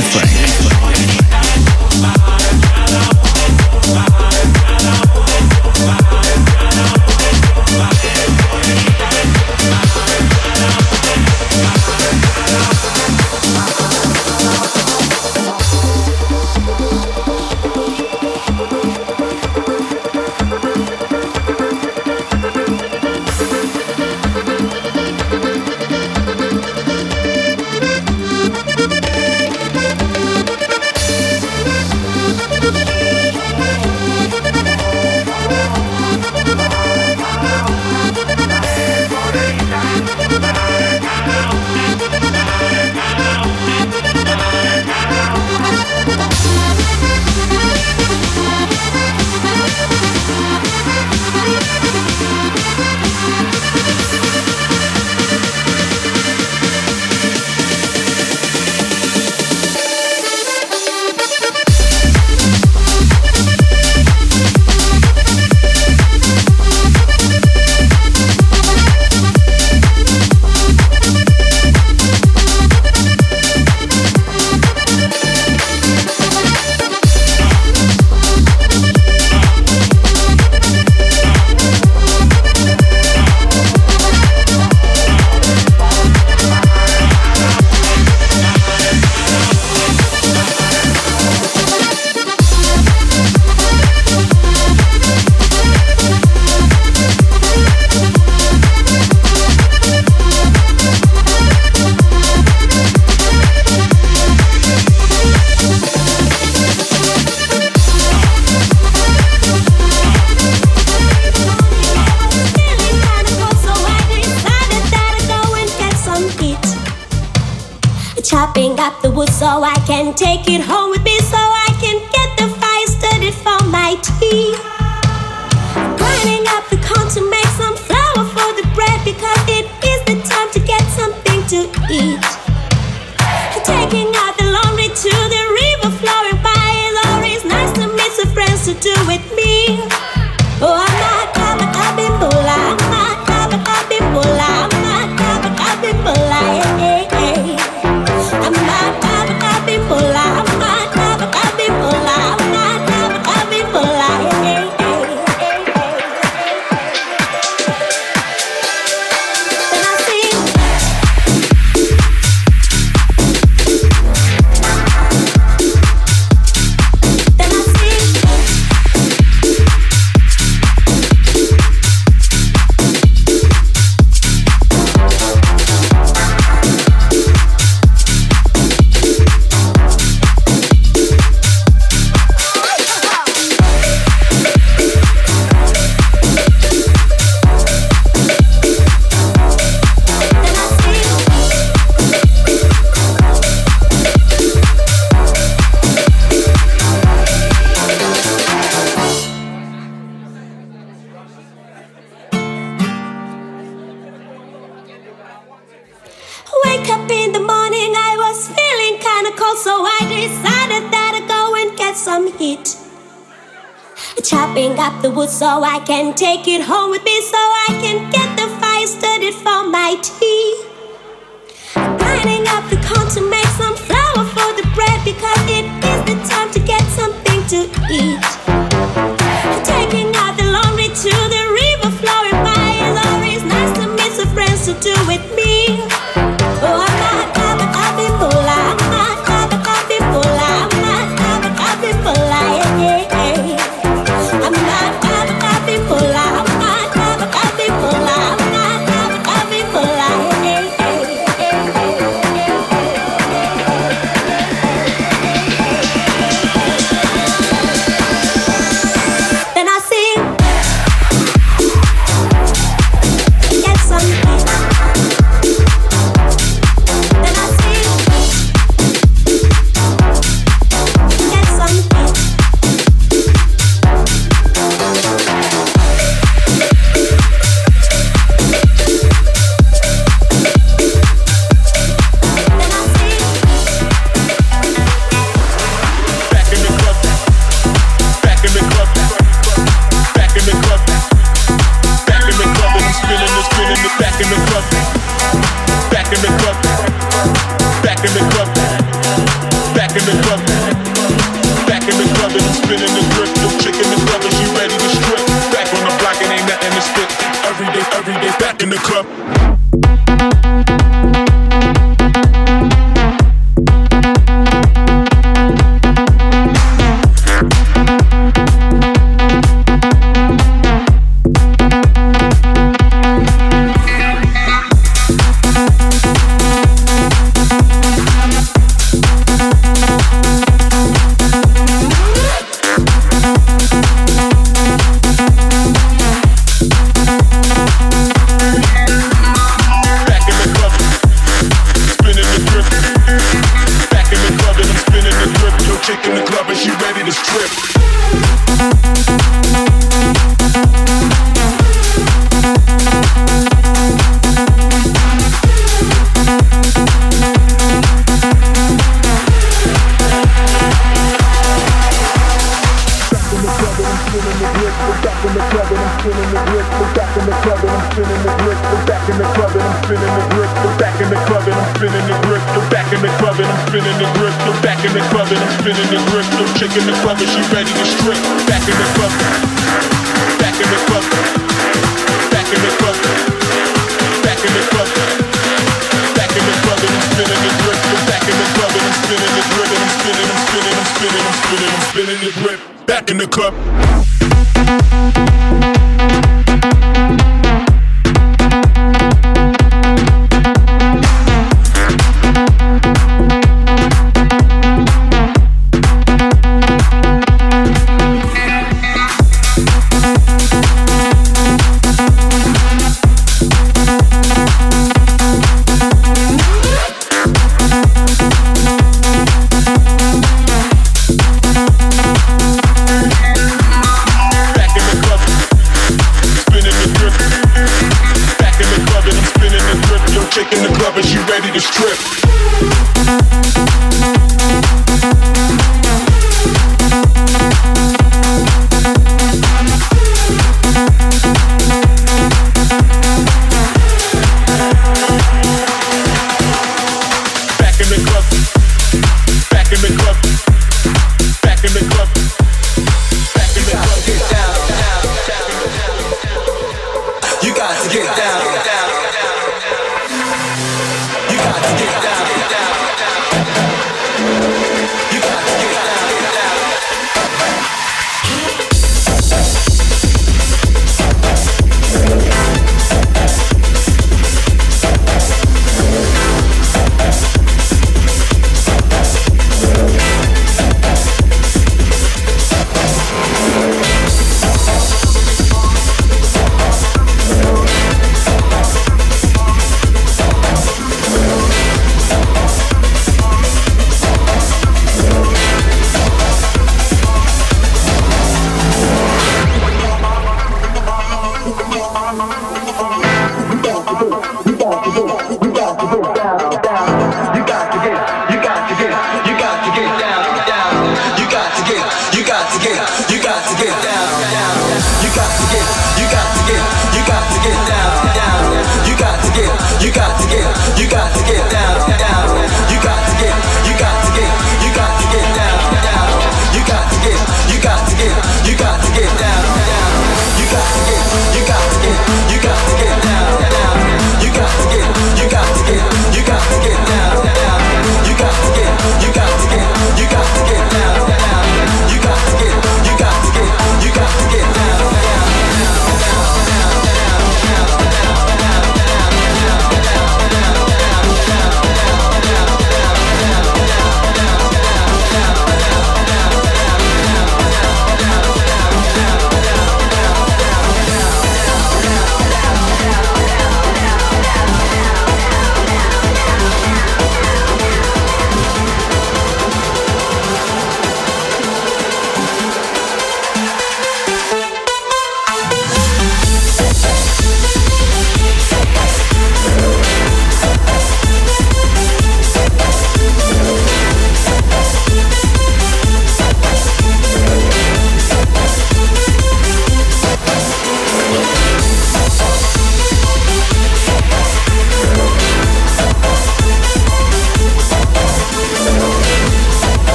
so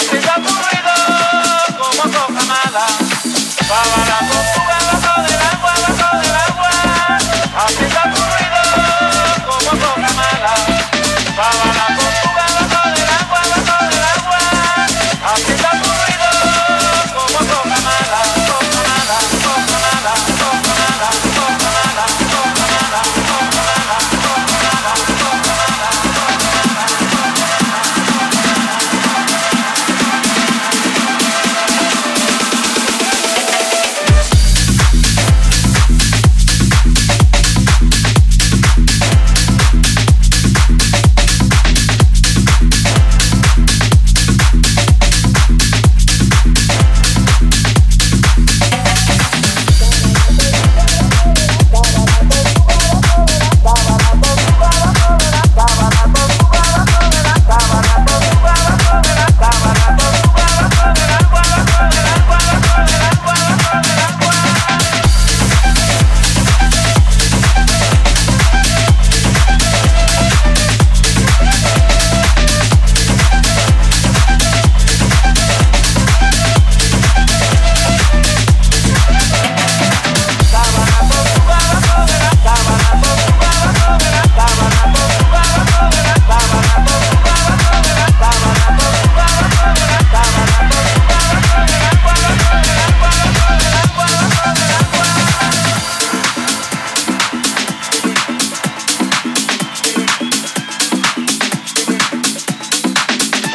Así se ha ocurrido como cosa mala.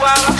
guarda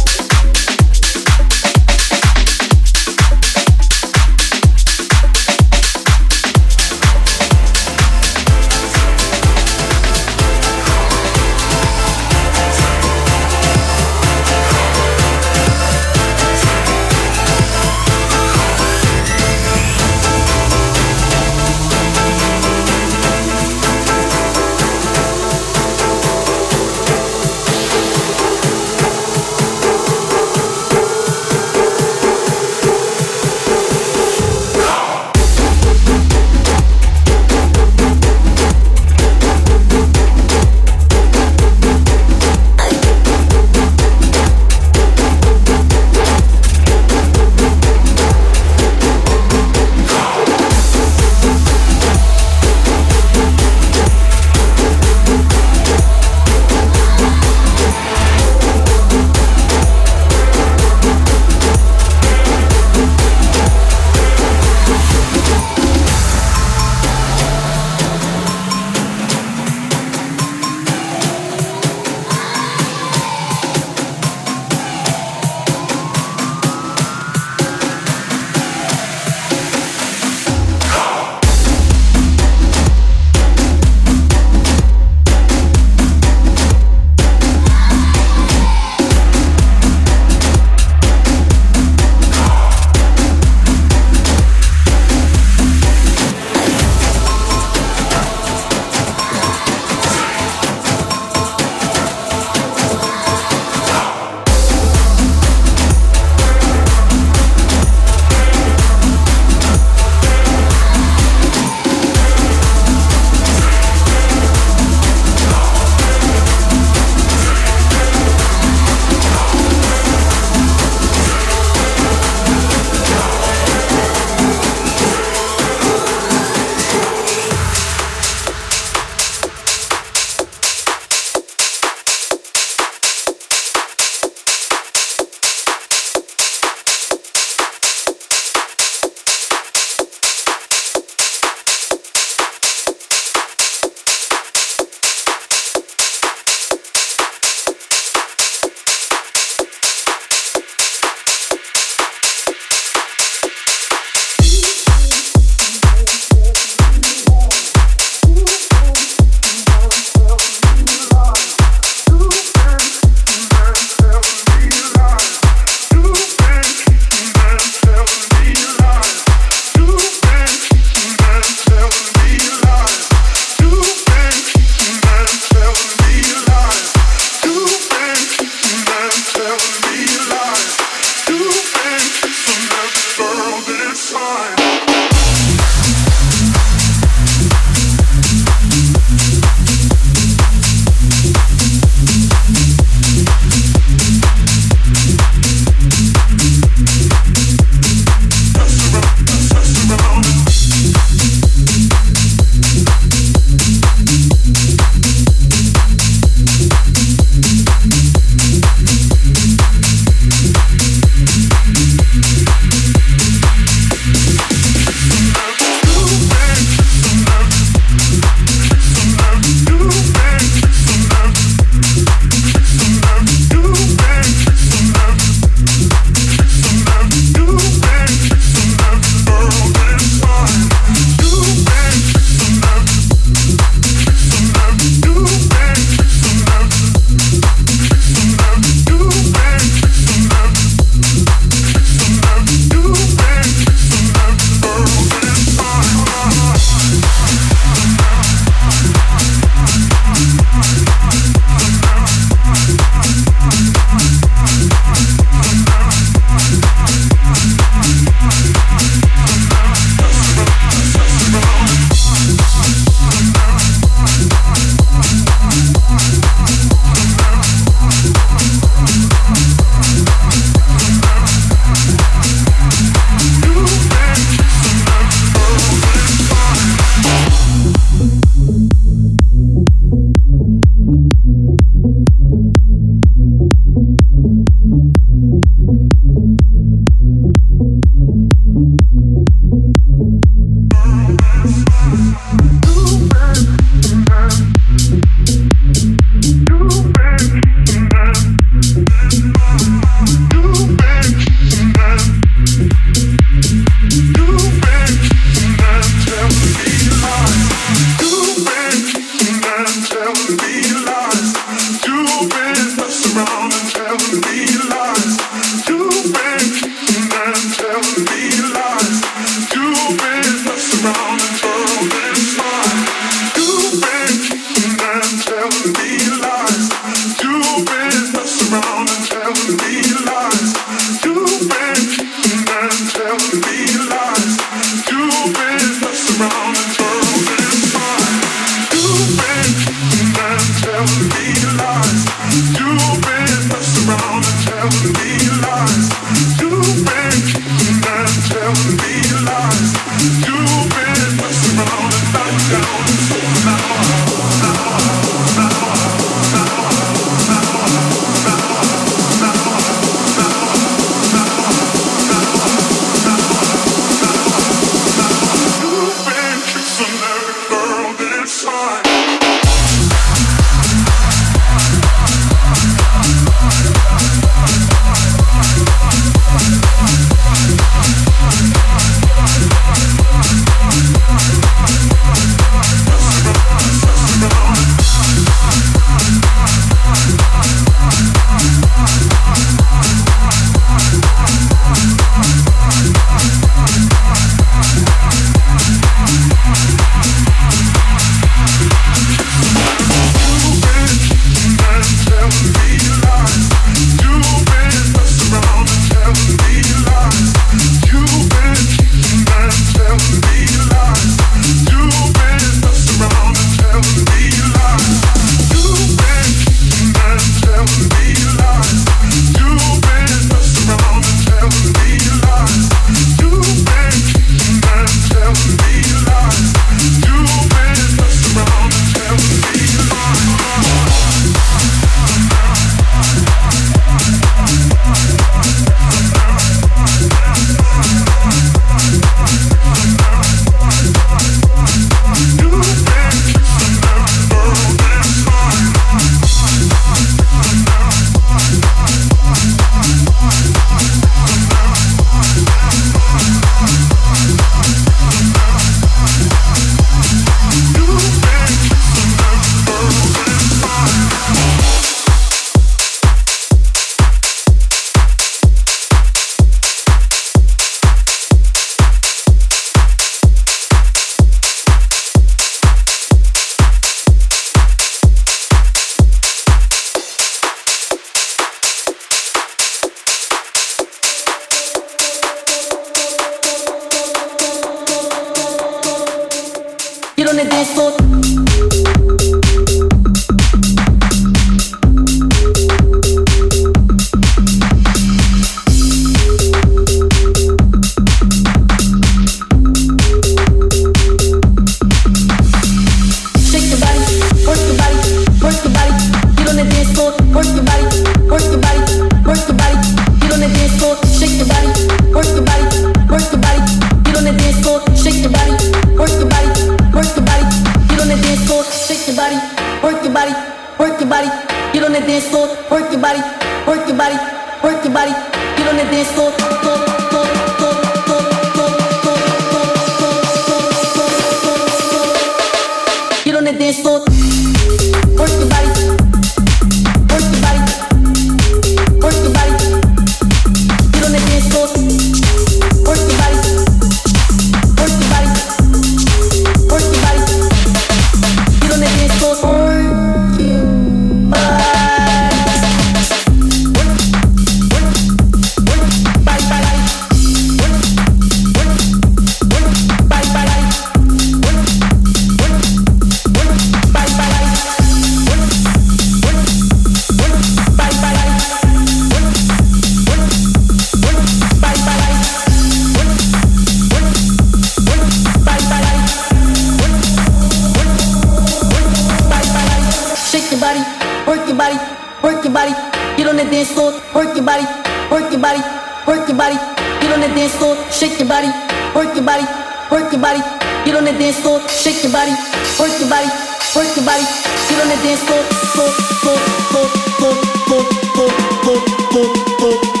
dance floor, work your body, work your body, work your body. Get on the dance floor, shake your body, work your body, work your body. Get on the dance floor, shake your body, work your body, work your body. Get on the dance floor, floor, floor, floor, floor, floor, floor, floor, floor, floor.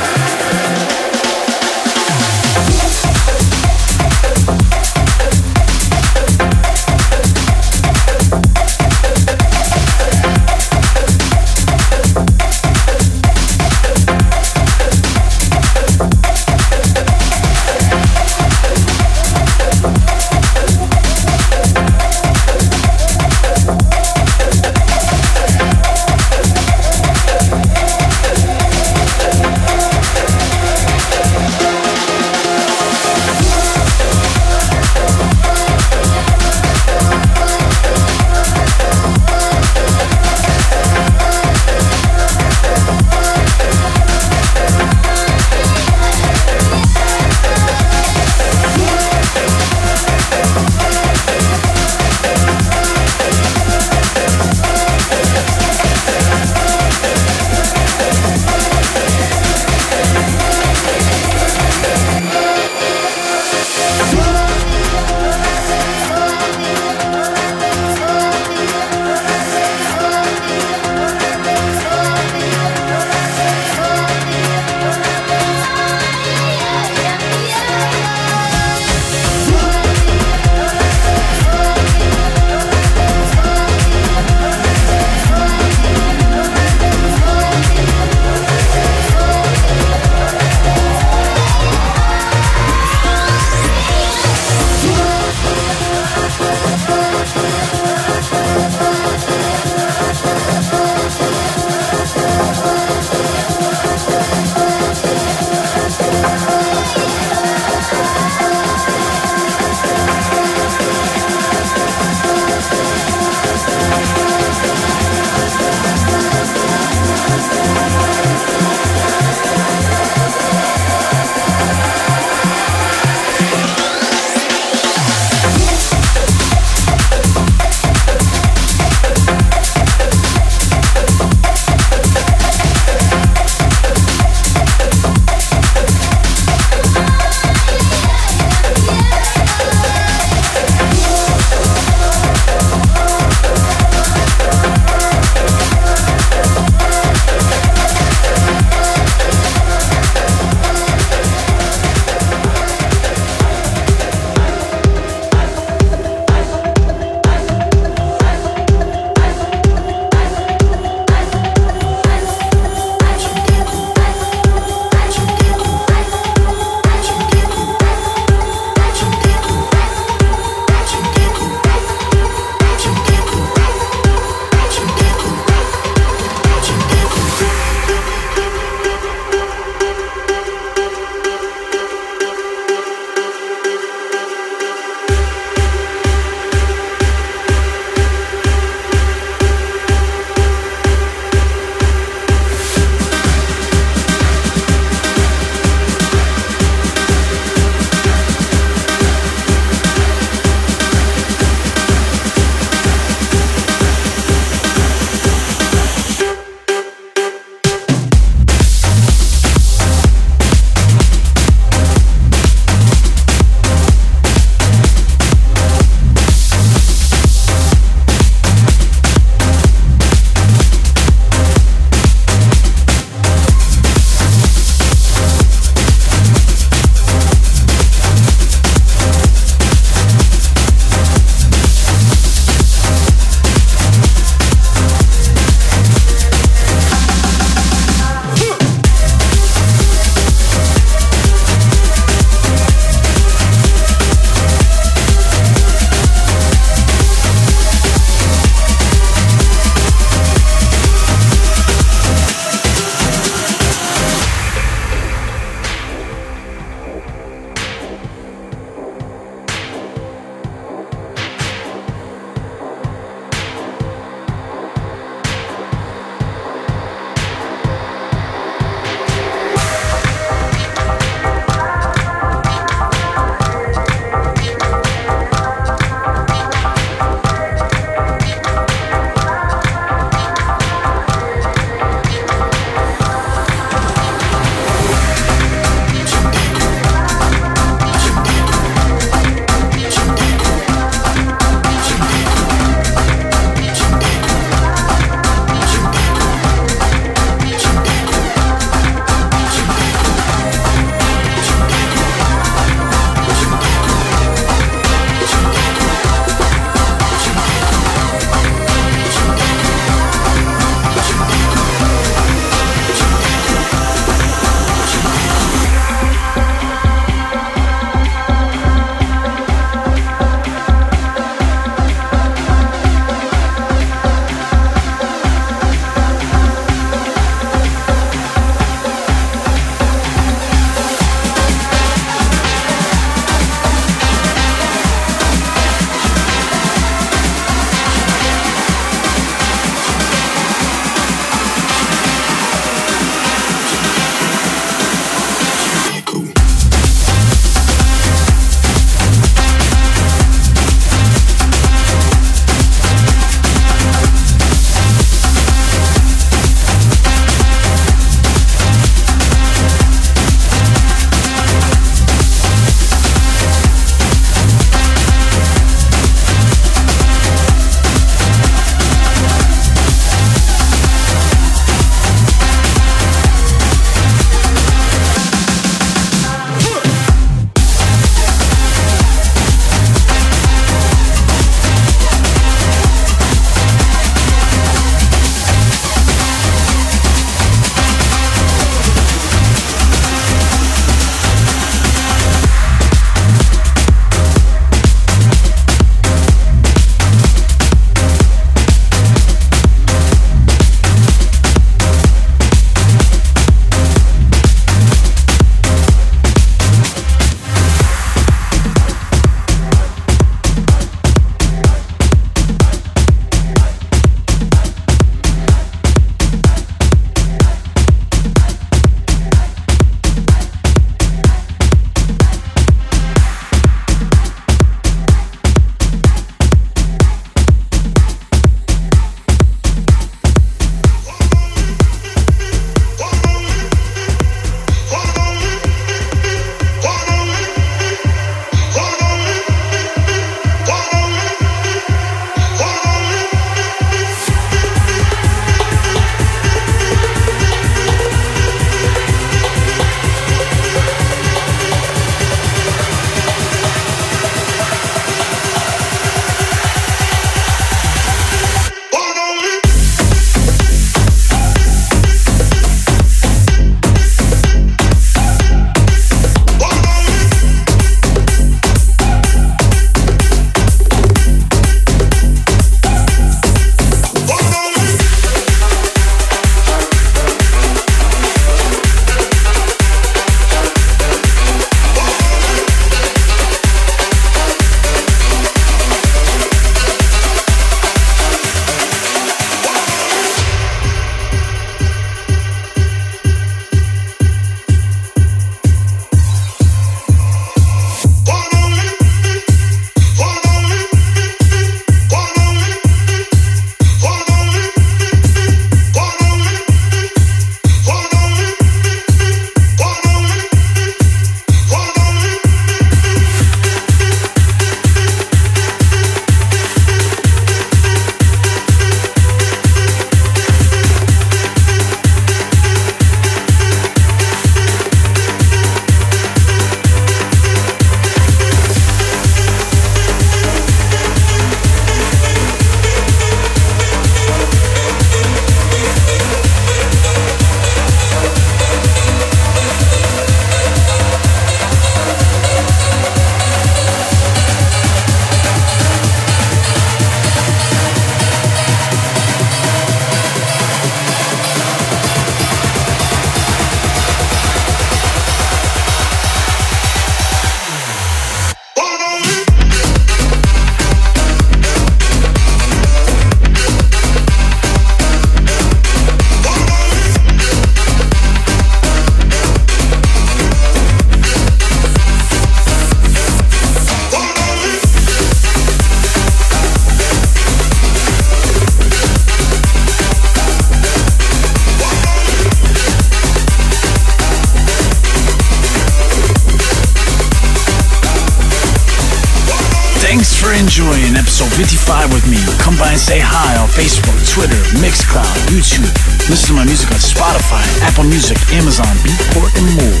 55 with me. Come by and say hi on Facebook, Twitter, Mixcloud, YouTube. Listen to my music on Spotify, Apple Music, Amazon, Beatport, and more.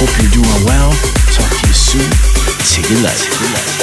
Hope you're doing well. Talk to you soon. Take it light.